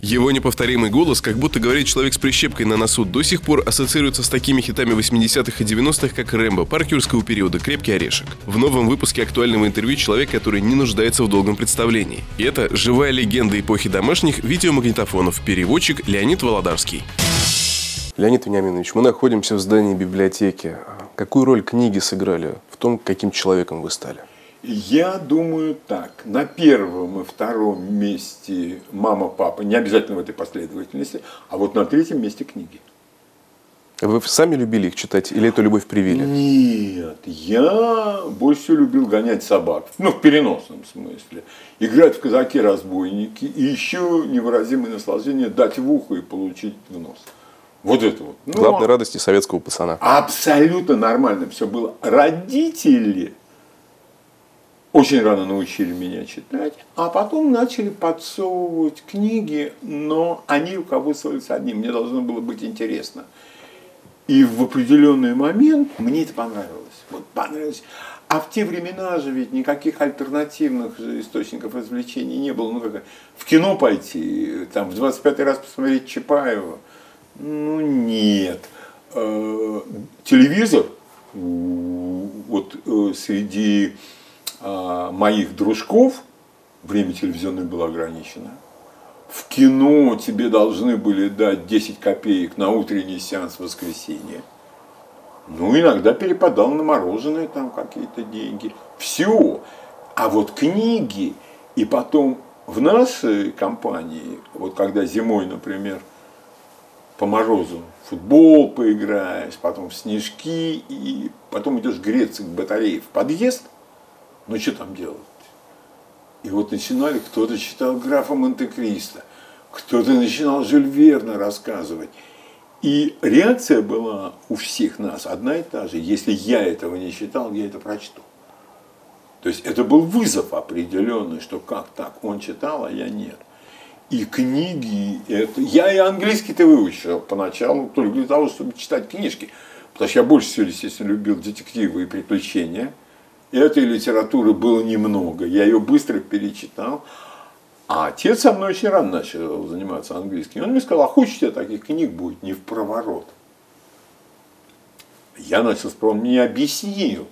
Его неповторимый голос, как будто говорит человек с прищепкой на носу, до сих пор ассоциируется с такими хитами 80-х и 90-х, как «Рэмбо», «Паркерского периода», «Крепкий орешек». В новом выпуске актуального интервью человек, который не нуждается в долгом представлении. И это живая легенда эпохи домашних видеомагнитофонов, переводчик Леонид Володарский. Леонид Вениаминович, мы находимся в здании библиотеки. Какую роль книги сыграли в том, каким человеком вы стали? Я думаю так. На первом и втором месте мама, папа, не обязательно в этой последовательности, а вот на третьем месте книги. Вы сами любили их читать или эту любовь привили? Нет, я больше любил гонять собак. Ну, в переносном смысле. Играть в казаки-разбойники и еще невыразимое наслаждение дать в ухо и получить в нос. Вот это вот. Ну, Главной радости советского пацана. Абсолютно нормально все было. Родители очень рано научили меня читать, а потом начали подсовывать книги, но они руководствовались одним, мне должно было быть интересно. И в определенный момент мне это понравилось. Вот понравилось. А в те времена же ведь никаких альтернативных источников развлечений не было. Ну, как в кино пойти, там, в 25 раз посмотреть Чапаева. Ну, нет. Э, телевизор, вот э, среди моих дружков, время телевизионное было ограничено, в кино тебе должны были дать 10 копеек на утренний сеанс в воскресенье. Ну, иногда перепадал на мороженое там какие-то деньги. Все. А вот книги, и потом в нашей компании, вот когда зимой, например, по морозу футбол поиграешь, потом в снежки, и потом идешь греться к батарее в подъезд – ну что там делать? И вот начинали, кто-то читал графа Монте-Кристо, кто-то начинал Жюль Верна рассказывать. И реакция была у всех нас одна и та же. Если я этого не читал, я это прочту. То есть это был вызов определенный, что как так, он читал, а я нет. И книги, это... я и английский-то выучил поначалу только для того, чтобы читать книжки. Потому что я больше всего, естественно, любил детективы и приключения – Этой литературы было немного. Я ее быстро перечитал. А отец со мной очень рано начал заниматься английским. Он мне сказал, а хочешь, тебе таких книг будет не в проворот. Я начал спрашивать, он мне объяснил,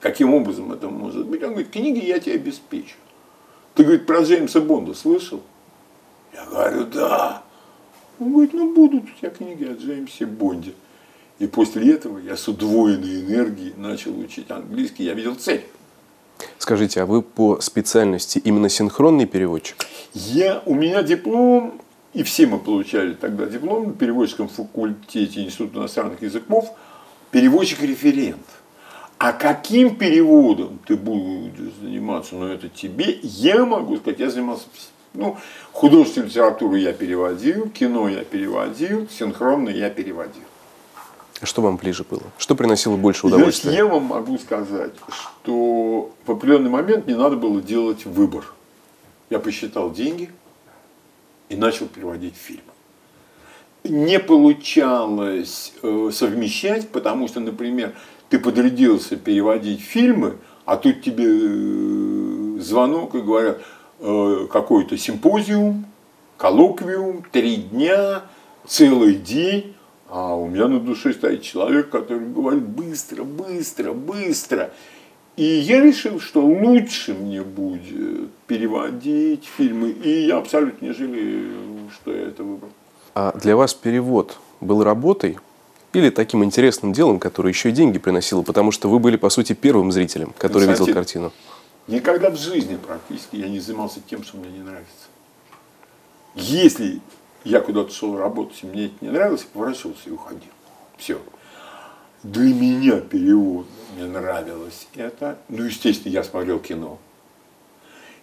каким образом это может быть. Он говорит, книги я тебе обеспечу. Ты, говорит, про Джеймса Бонда слышал? Я говорю, да. Он говорит, ну будут у тебя книги о Джеймсе Бонде. И после этого я с удвоенной энергией начал учить английский. Я видел цель. Скажите, а вы по специальности именно синхронный переводчик? Я, у меня диплом, и все мы получали тогда диплом на переводческом факультете Института иностранных языков, переводчик-референт. А каким переводом ты будешь заниматься, ну это тебе, я могу сказать, я занимался ну, художественную литературу я переводил, кино я переводил, синхронно я переводил. Что вам ближе было? Что приносило больше удовольствия? Я вам могу сказать, что в определенный момент мне надо было делать выбор. Я посчитал деньги и начал переводить фильмы. Не получалось э, совмещать, потому что, например, ты подрядился переводить фильмы, а тут тебе э, звонок и говорят, э, какой-то симпозиум, коллоквиум, три дня, целый день, а у меня на душе стоит человек, который говорит быстро, быстро, быстро. И я решил, что лучше мне будет переводить фильмы. И я абсолютно не жалею, что я это выбрал. А для вас перевод был работой или таким интересным делом, которое еще и деньги приносило? Потому что вы были, по сути, первым зрителем, который Кстати, видел картину. Никогда в жизни практически я не занимался тем, что мне не нравится. Если я куда-то шел работать, мне это не нравилось, поворачивался и уходил. Все. Для меня перевод, мне нравилось это. Ну, естественно, я смотрел кино.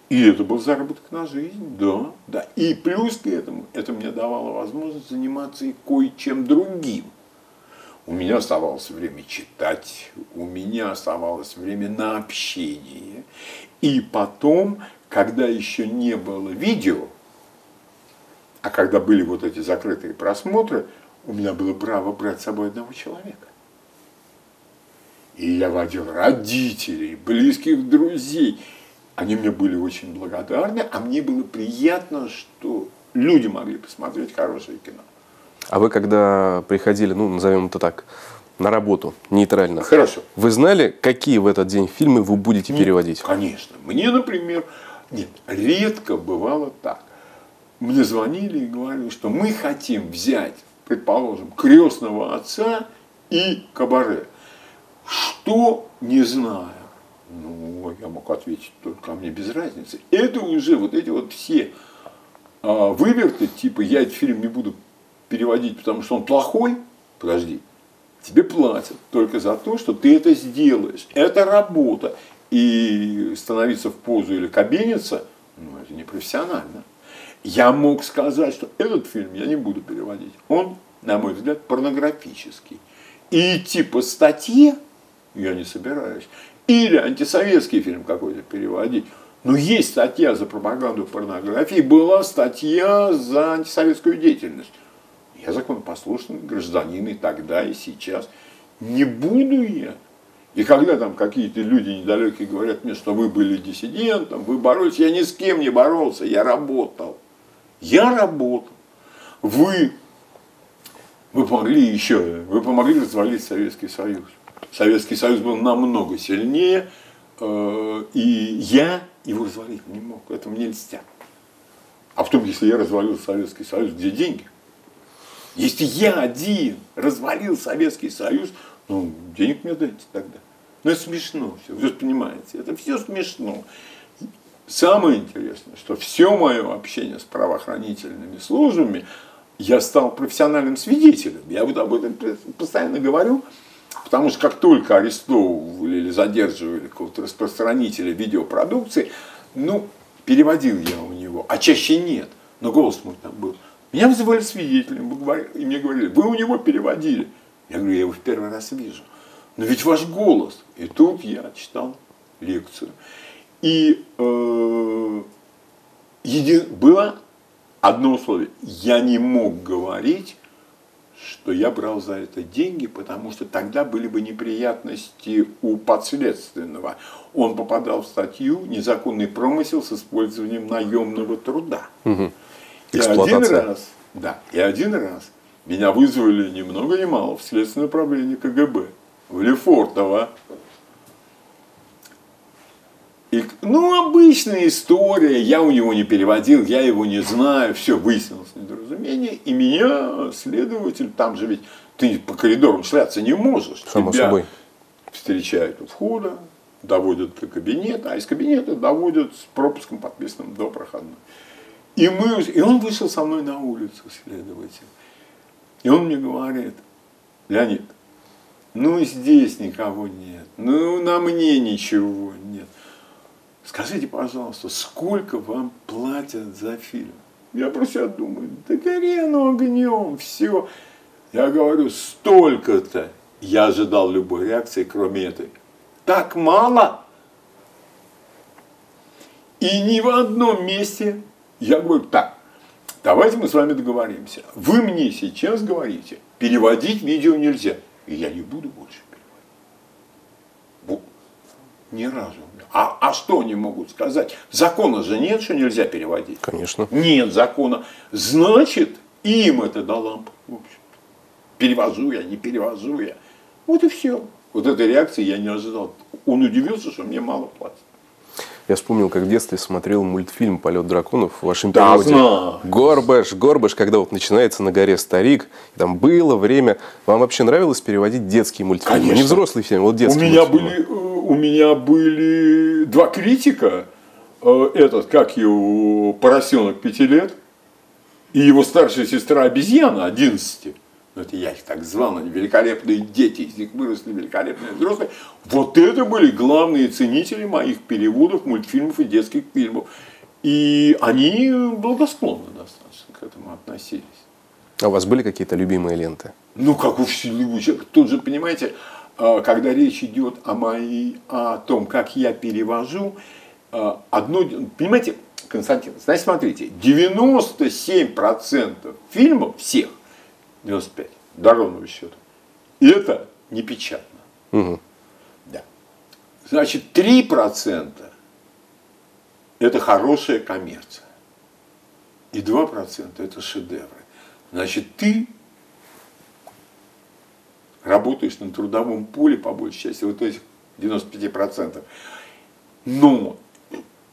И это был заработок на жизнь, да, да. И плюс к этому, это мне давало возможность заниматься и кое-чем другим. У меня оставалось время читать, у меня оставалось время на общение. И потом, когда еще не было видео, а когда были вот эти закрытые просмотры, у меня было право брать с собой одного человека. И я водил родителей, близких друзей. Они мне были очень благодарны, а мне было приятно, что люди могли посмотреть хорошее кино. А вы когда приходили, ну, назовем это так, на работу, нейтрально. Хорошо. Вы знали, какие в этот день фильмы вы будете Нет, переводить? Конечно. Мне, например, нет, редко бывало так. Мне звонили и говорили, что мы хотим взять, предположим, крестного отца и кабаре. Что не знаю. Ну, я мог ответить только, а мне без разницы. Это уже вот эти вот все а, выверты, типа я этот фильм не буду переводить, потому что он плохой. Подожди, тебе платят только за то, что ты это сделаешь. Это работа. И становиться в позу или кабиниться, ну, это не профессионально. Я мог сказать, что этот фильм я не буду переводить. Он, на мой взгляд, порнографический. И идти по статье я не собираюсь. Или антисоветский фильм какой-то переводить. Но есть статья за пропаганду порнографии, была статья за антисоветскую деятельность. Я законопослушный гражданин и тогда, и сейчас. Не буду я. И когда там какие-то люди недалекие говорят мне, что вы были диссидентом, вы боролись, я ни с кем не боролся, я работал. Я работал. Вы, вы помогли еще, вы помогли развалить Советский Союз. Советский Союз был намного сильнее, э, и я его развалить не мог. Это мне льстят. А потом, если я развалил Советский Союз, где деньги? Если я один развалил Советский Союз, ну, денег мне дайте тогда. Ну, это смешно все, вы понимаете, это все смешно. Самое интересное, что все мое общение с правоохранительными службами, я стал профессиональным свидетелем. Я вот об этом постоянно говорю, потому что как только арестовывали или задерживали какого-то распространителя видеопродукции, ну, переводил я у него, а чаще нет, но голос мой там был – меня вызывали свидетелем, и мне говорили, вы у него переводили. Я говорю, я его в первый раз вижу. Но ведь ваш голос. И тут я читал лекцию. И э, еди... было одно условие. Я не мог говорить, что я брал за это деньги, потому что тогда были бы неприятности у подследственного. Он попадал в статью «Незаконный промысел с использованием наемного труда». Угу. И один раз, да, и один раз меня вызвали ни много ни мало в Следственное управление КГБ в Лефортово. И, ну, обычная история, я у него не переводил, я его не знаю, все, выяснилось недоразумение, и меня следователь, там же ведь ты по коридорам шляться не можешь. Само Тебя собой. встречают у входа, доводят до кабинета, а из кабинета доводят с пропуском подписанным до проходной. И, мы, и он вышел со мной на улицу, следователь. И он мне говорит, Леонид, ну здесь никого нет, ну на мне ничего нет. Скажите, пожалуйста, сколько вам платят за фильм? Я про себя думаю, да гори оно огнем, все. Я говорю, столько-то. Я ожидал любой реакции, кроме этой. Так мало? И ни в одном месте я говорю, так, давайте мы с вами договоримся. Вы мне сейчас говорите, переводить видео нельзя. И я не буду больше. Ни разу. А, а что они могут сказать? Закона же нет, что нельзя переводить. Конечно. Нет закона. Значит, им это до лампы. В общем. Перевожу я, не перевожу я. Вот и все. Вот этой реакции я не ожидал. Он удивился, что мне мало платят. Я вспомнил, как в детстве смотрел мультфильм «Полет драконов» в вашем переводе. Да, Горбаш, Горбаш, когда вот начинается на горе старик, там было время. Вам вообще нравилось переводить детские мультфильмы? Конечно. Не взрослый фильм, вот детский у меня были, э, У меня были два критика. Э, этот, как его, поросенок пяти лет, и его старшая сестра обезьяна 11 ну это я их так звал, они великолепные дети, из них выросли великолепные взрослые. Вот это были главные ценители моих переводов, мультфильмов и детских фильмов. И они благосклонно достаточно к этому относились. А у вас были какие-то любимые ленты? Ну, как у всего человека. Тут же, понимаете, когда речь идет о, моей, о том, как я перевожу, а, одно, понимаете, Константин, значит, смотрите, 97% фильмов всех 95, до ровного счета. Это не печатно. Угу. Да. Значит, 3% это хорошая коммерция. и 2% это шедевры. Значит, ты работаешь на трудовом поле, по большей части, вот этих 95%. Но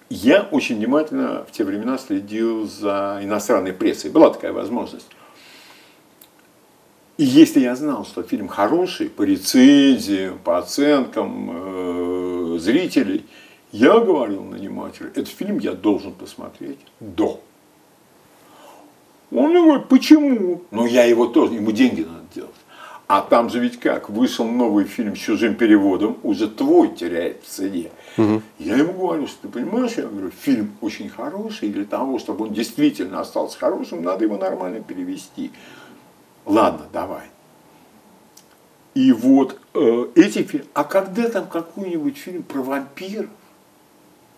я очень внимательно в те времена следил за иностранной прессой. Была такая возможность. И если я знал, что фильм хороший, по рецензиям, по оценкам э, зрителей, я говорил нанимателю, этот фильм я должен посмотреть до. Он говорит, почему? Ну, я его тоже, ему деньги надо делать. А там же ведь как, вышел новый фильм с чужим переводом, уже твой теряет в цене. Угу. Я ему говорю, что ты понимаешь, я говорю, фильм очень хороший, и для того, чтобы он действительно остался хорошим, надо его нормально перевести. Ладно, давай. И вот э, эти фильмы, а когда там какой-нибудь фильм про вампиров,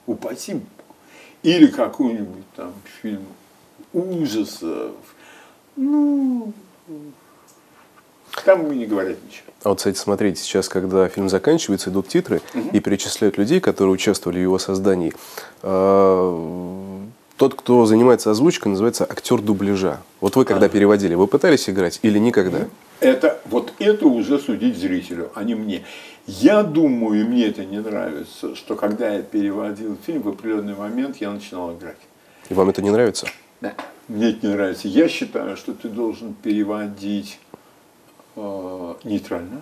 упаси, или какой-нибудь там фильм ужасов, ну, там не говорят ничего. А вот, кстати, смотрите, сейчас, когда фильм заканчивается, идут титры угу. и перечисляют людей, которые участвовали в его создании. А, тот, кто занимается озвучкой, называется актер дубляжа. Вот вы, когда а. переводили, вы пытались играть или никогда? Это, вот это уже судить зрителю, а не мне. Я думаю, и мне это не нравится, что когда я переводил фильм, в определенный момент я начинал играть. И вам это не нравится? Да. Мне это не нравится. Я считаю, что ты должен переводить нейтрально,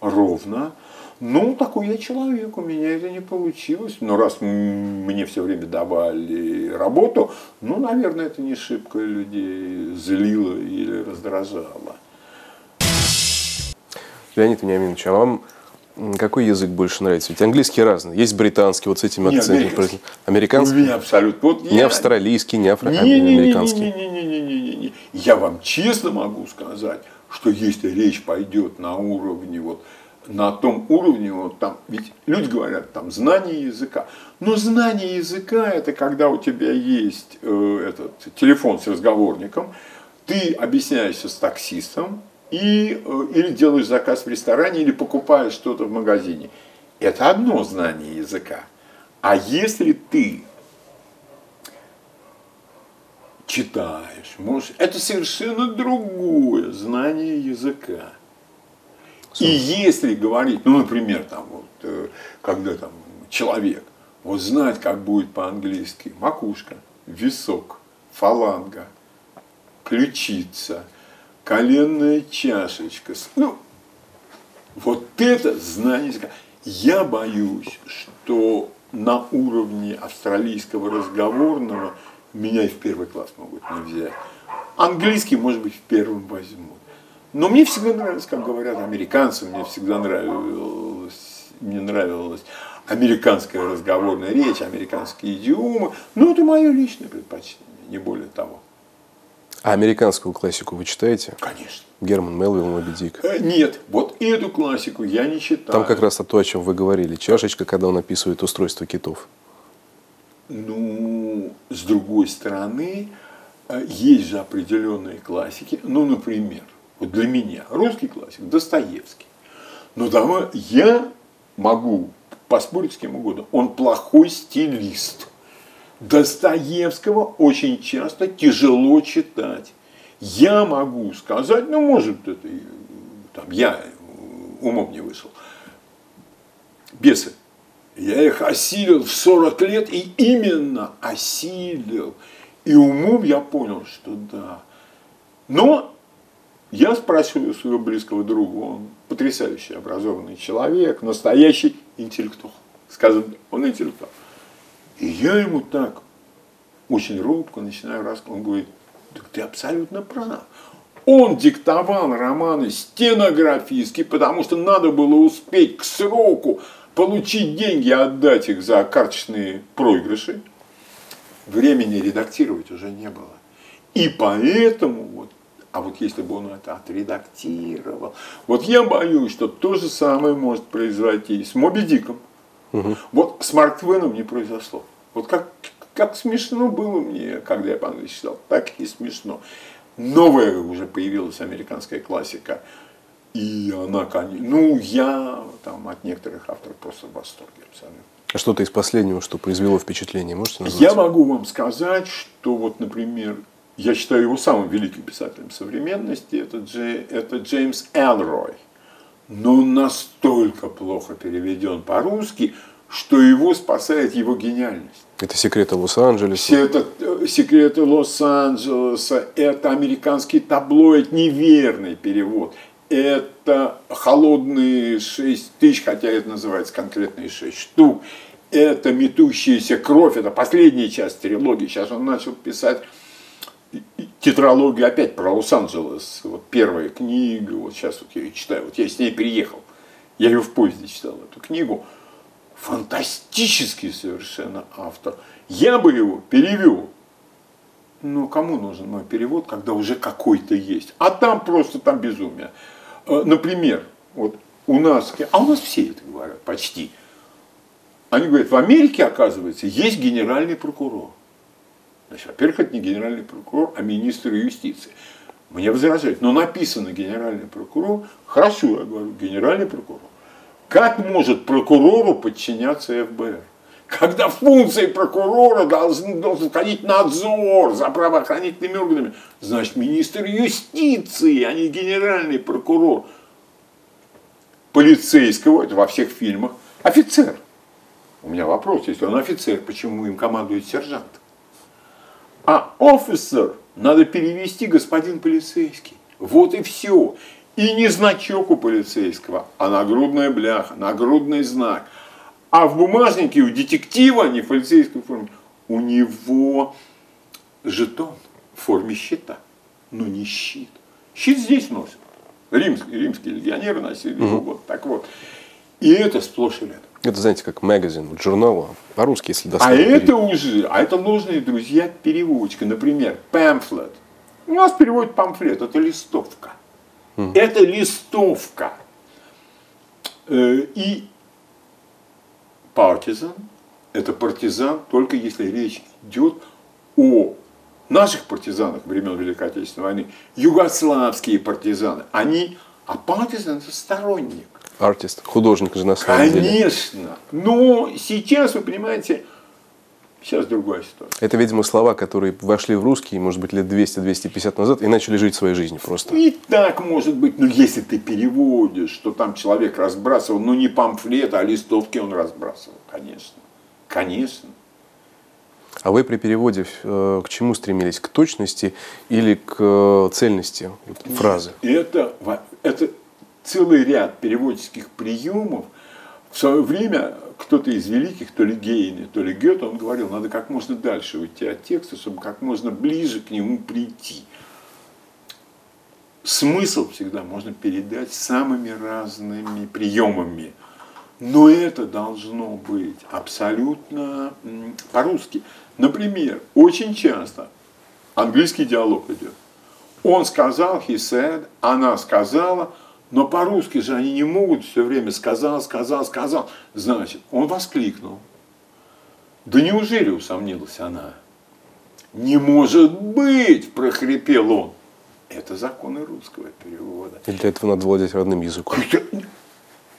ровно. Ну, такой я человек, у меня это не получилось. Но раз мне все время давали работу, ну, наверное, это не шибко людей злило или раздражало. Леонид Вениаминович, а вам какой язык больше нравится? Ведь английский разный. Есть британский, вот с этим акцентом. Американский. американский? меня абсолютно. Вот не я... австралийский, не афроамериканский. Не, не, не, не, не, не, не. Я вам честно могу сказать, что если речь пойдет на уровне вот на том уровне, вот там, ведь люди говорят, там, знание языка. Но знание языка это когда у тебя есть э, этот телефон с разговорником, ты объясняешься с таксистом, и, э, или делаешь заказ в ресторане, или покупаешь что-то в магазине. Это одно знание языка. А если ты читаешь, можешь, это совершенно другое знание языка. И если говорить, ну, например, там, вот, э, когда там человек, вот знать, как будет по-английски макушка, висок, фаланга, ключица, коленная чашечка, ну, вот это знание языка. Я боюсь, что на уровне австралийского разговорного меня и в первый класс могут не взять. Английский, может быть, в первом возьмут. Но мне всегда нравилось, как говорят американцы, мне всегда нравилось, мне нравилась американская разговорная речь, американские идиомы. Но это мое личное предпочтение, не более того. А американскую классику вы читаете? Конечно. Герман Мелвилл, Моби Дик. Э, нет, вот эту классику я не читаю. Там как раз то, о чем вы говорили. Чашечка, когда он описывает устройство китов. Ну, с другой стороны, э, есть же определенные классики. Ну, например, вот для меня русский классик Достоевский. Но давай я могу поспорить с кем угодно. Он плохой стилист. Достоевского очень часто тяжело читать. Я могу сказать, ну, может, это там, я умом не вышел. Бесы. Я их осилил в 40 лет и именно осилил. И умом я понял, что да. Но я спрашиваю своего близкого друга, он потрясающий образованный человек, настоящий интеллектуал. Скажем, он интеллектуал. И я ему так очень робко начинаю рассказывать. Он говорит, так ты абсолютно прав. Он диктовал романы стенографически, потому что надо было успеть к сроку получить деньги, отдать их за карточные проигрыши. Времени редактировать уже не было. И поэтому вот а вот если бы он это отредактировал, вот я боюсь, что то же самое может произойти с Моби Диком. Угу. Вот с Марк Твеном не произошло. Вот как, как смешно было мне, когда я по-английски читал, так и смешно. Новая уже появилась американская классика. И она, конечно, ну, я там от некоторых авторов просто в восторге абсолютно. А что-то из последнего, что произвело впечатление, можете назвать? Я могу вам сказать, что вот, например, я считаю его самым великим писателем современности, это, Джей, это Джеймс Элрой. Но он настолько плохо переведен по-русски, что его спасает его гениальность. Это секреты Лос-Анджелеса. Это э, секреты Лос-Анджелеса, это американский таблоид, неверный перевод. Это холодные 6 тысяч, хотя это называется конкретные 6 штук. Это метущаяся кровь, это последняя часть трилогии. Сейчас он начал писать тетралогию опять про Лос-Анджелес. Вот первая книга, вот сейчас вот я ее читаю, вот я с ней приехал. Я ее в поезде читал, эту книгу. Фантастический совершенно автор. Я бы его перевел. Но кому нужен мой перевод, когда уже какой-то есть? А там просто там безумие. Э, например, вот у нас, а у нас все это говорят, почти. Они говорят, в Америке, оказывается, есть генеральный прокурор. Значит, во-первых, это не генеральный прокурор, а министр юстиции. Мне возражают, но написано генеральный прокурор, хорошо, я говорю, генеральный прокурор. Как может прокурору подчиняться ФБР? Когда функции прокурора должен, должен входить надзор за правоохранительными органами, значит, министр юстиции, а не генеральный прокурор полицейского, это во всех фильмах, офицер. У меня вопрос, если он офицер, почему им командует сержант? А офицер надо перевести господин полицейский. Вот и все. И не значок у полицейского, а нагрудная бляха, нагрудный знак. А в бумажнике у детектива, не в полицейской форме, у него жетон в форме щита, но не щит. Щит здесь носят. Римские, римские легионеры носили угу. вот так вот. И это сплошь и рядом. Это, знаете, как магазин, журнал, по-русски, если дословно. А это уже, а это нужные друзья переводчика. Например, pamphlet. У нас переводит памфлет, это листовка. Mm. Это листовка. Э, и партизан, это партизан, только если речь идет о наших партизанах времен Великой Отечественной войны, югославские партизаны, они, а партизан это сторонник. Артист, художник же на самом Конечно. деле. Конечно. Но сейчас, вы понимаете, сейчас другая ситуация. Это, видимо, слова, которые вошли в русский, может быть, лет 200-250 назад и начали жить своей жизнью просто. И так может быть. Но если ты переводишь, что там человек разбрасывал, ну не памфлет, а листовки он разбрасывал, конечно. Конечно. А вы при переводе э, к чему стремились? К точности или к э, цельности фразы? Это, это целый ряд переводческих приемов. В свое время кто-то из великих, то ли Гейне, то ли Гёте, он говорил, надо как можно дальше уйти от текста, чтобы как можно ближе к нему прийти. Смысл всегда можно передать самыми разными приемами. Но это должно быть абсолютно по-русски. Например, очень часто английский диалог идет. Он сказал, he said, она сказала – но по-русски же они не могут все время сказал, сказал, сказал. Значит, он воскликнул. Да неужели усомнилась она? Не может быть, прохрипел он. Это законы русского перевода. И для этого надо владеть родным языком.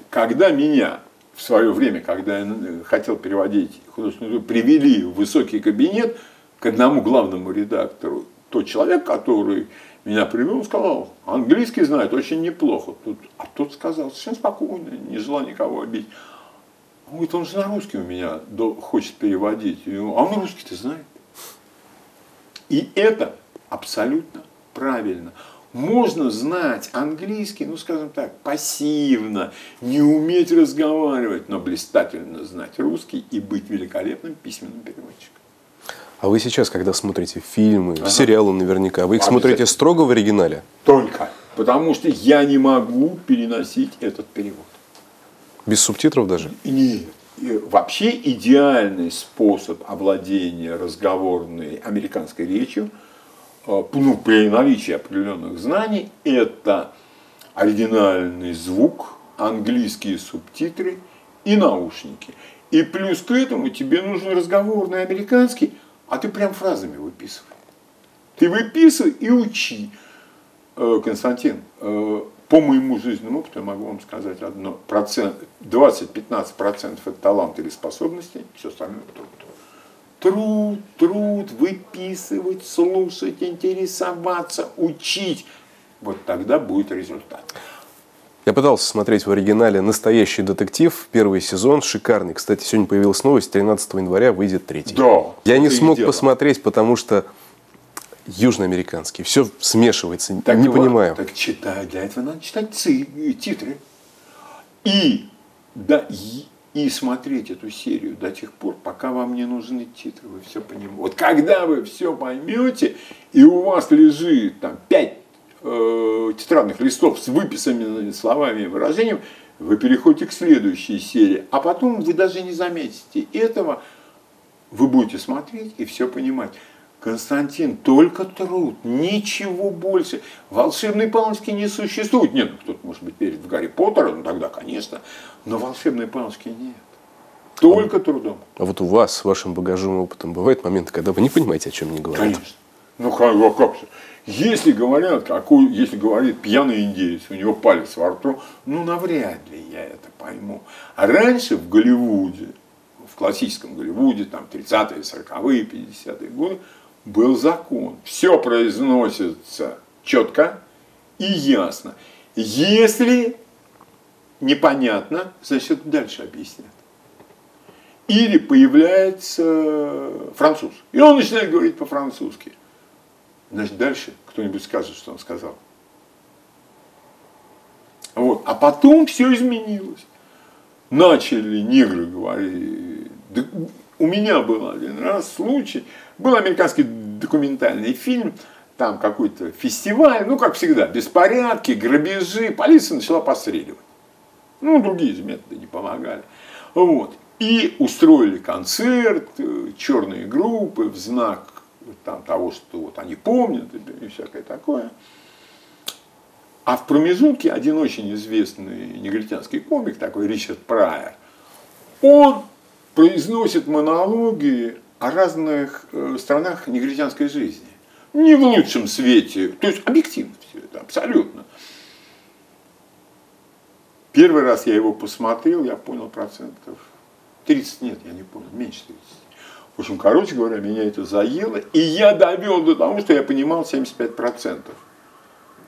Когда меня в свое время, когда я хотел переводить художественную привели в высокий кабинет к одному главному редактору, тот человек, который меня привел, сказал, английский знает очень неплохо. Тут, а тот сказал, совершенно спокойно, не желал никого обидеть. Он говорит, он же на русский у меня хочет переводить. а он русский-то знает. И это абсолютно правильно. Можно знать английский, ну, скажем так, пассивно, не уметь разговаривать, но блистательно знать русский и быть великолепным письменным переводчиком. А вы сейчас, когда смотрите фильмы, ага. сериалы наверняка, вы их смотрите строго в оригинале? Только. Потому что я не могу переносить этот перевод. Без субтитров даже? Нет. Вообще идеальный способ овладения разговорной американской речью, э, ну, при наличии определенных знаний, это оригинальный звук, английские субтитры и наушники. И плюс к этому тебе нужен разговорный американский, а ты прям фразами выписывай. Ты выписывай и учи. Э, Константин, э, по моему жизненному опыту я могу вам сказать одно. Процент, 20-15% это талант или способности, все остальное труд. Труд, труд, выписывать, слушать, интересоваться, учить. Вот тогда будет результат. Я пытался смотреть в оригинале «Настоящий детектив». Первый сезон шикарный. Кстати, сегодня появилась новость. 13 января выйдет третий. Да. Я не смог посмотреть, потому что южноамериканский. Все смешивается. Так не вот, понимаю. Так читай. Для этого надо читать ци, титры. И, да, и, и смотреть эту серию до тех пор, пока вам не нужны титры. Вы все понимаете. Вот когда вы все поймете, и у вас лежит там пять э, тетрадных листов с выписанными словами и выражениями, вы переходите к следующей серии. А потом вы даже не заметите этого. Вы будете смотреть и все понимать. Константин, только труд, ничего больше. Волшебной палочки не существует. Нет, ну, кто-то, может быть, верит в Гарри Поттера, ну тогда, конечно, но волшебной палочки нет. Только а, трудом. А вот у вас, с вашим багажом и опытом, бывают моменты, когда вы не понимаете, о чем не говорят? Конечно. Ну как, а как? Если говорят, какой, если говорит пьяный индеец, у него палец во рту, ну навряд ли я это пойму. А раньше в Голливуде, в классическом Голливуде, там 30-е, 40-е, 50-е годы, был закон. Все произносится четко и ясно. Если непонятно, значит дальше объяснят. Или появляется француз, и он начинает говорить по-французски. Значит, дальше кто-нибудь скажет, что он сказал. Вот. А потом все изменилось. Начали негры говорить. Да у меня был один раз случай. Был американский документальный фильм, там какой-то фестиваль, ну, как всегда, беспорядки, грабежи. Полиция начала постреливать. Ну, другие методы не помогали. Вот. И устроили концерт, э, черные группы в знак там, того, что вот они помнят и всякое такое. А в промежутке один очень известный негритянский комик, такой Ричард Прайер, он произносит монологи о разных э, странах негритянской жизни. Не в лучшем свете, то есть объективно все это, абсолютно. Первый раз я его посмотрел, я понял процентов 30, нет, я не понял, меньше 30. В общем, короче говоря, меня это заело, и я довел до того, что я понимал 75%.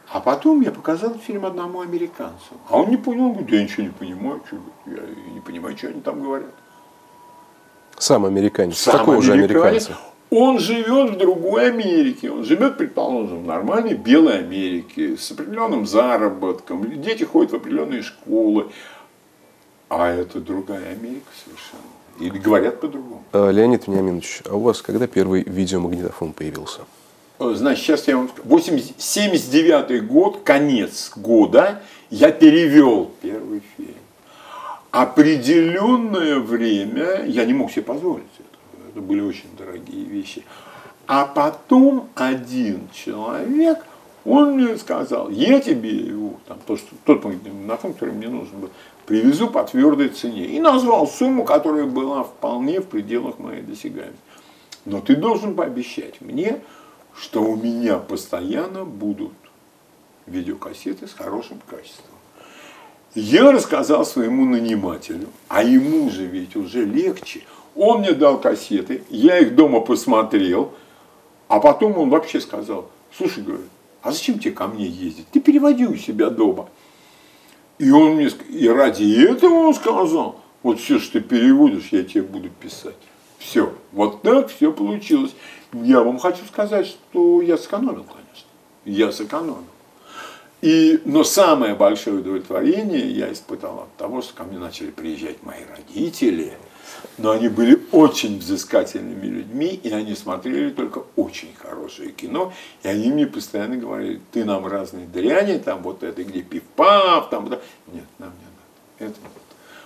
А потом я показал фильм одному американцу. А он не понял, он говорит, я ничего не понимаю, что, я не понимаю, что они там говорят. Сам американец. Сам Такого американец. же американца. Он живет в другой Америке. Он живет, предположим, в нормальной белой Америке, с определенным заработком. Дети ходят в определенные школы. А это другая Америка совершенно. Или говорят по-другому. А, Леонид Вениаминович, а у вас когда первый видеомагнитофон появился? Значит, сейчас я вам скажу. 79 год, конец года, я перевел первый фильм. Определенное время я не мог себе позволить это. Это были очень дорогие вещи. А потом один человек, он мне сказал, я тебе его, там, то, что, тот магнитофон, который мне нужен был, привезу по твердой цене. И назвал сумму, которая была вполне в пределах моей досягаемости. Но ты должен пообещать мне, что у меня постоянно будут видеокассеты с хорошим качеством. Я рассказал своему нанимателю, а ему же ведь уже легче. Он мне дал кассеты, я их дома посмотрел, а потом он вообще сказал, слушай, говорит, а зачем тебе ко мне ездить? Ты переводи у себя дома. И он мне и ради этого он сказал, вот все, что ты переводишь, я тебе буду писать. Все. Вот так все получилось. Я вам хочу сказать, что я сэкономил, конечно. Я сэкономил. И, но самое большое удовлетворение я испытал от того, что ко мне начали приезжать мои родители – но они были очень взыскательными людьми, и они смотрели только очень хорошее кино, и они мне постоянно говорили, ты нам разные дряни, там вот это, где пиф-паф, там, да. нет, нам не надо, это.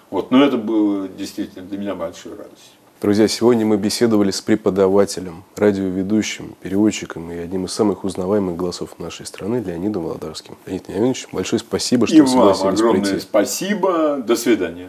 Вот, но это было действительно для меня большой радостью. Друзья, сегодня мы беседовали с преподавателем, радиоведущим, переводчиком и одним из самых узнаваемых голосов нашей страны Леонидом Володарским. Леонид Леонидович, большое спасибо, что и вы согласились вам огромное прийти. спасибо. До свидания.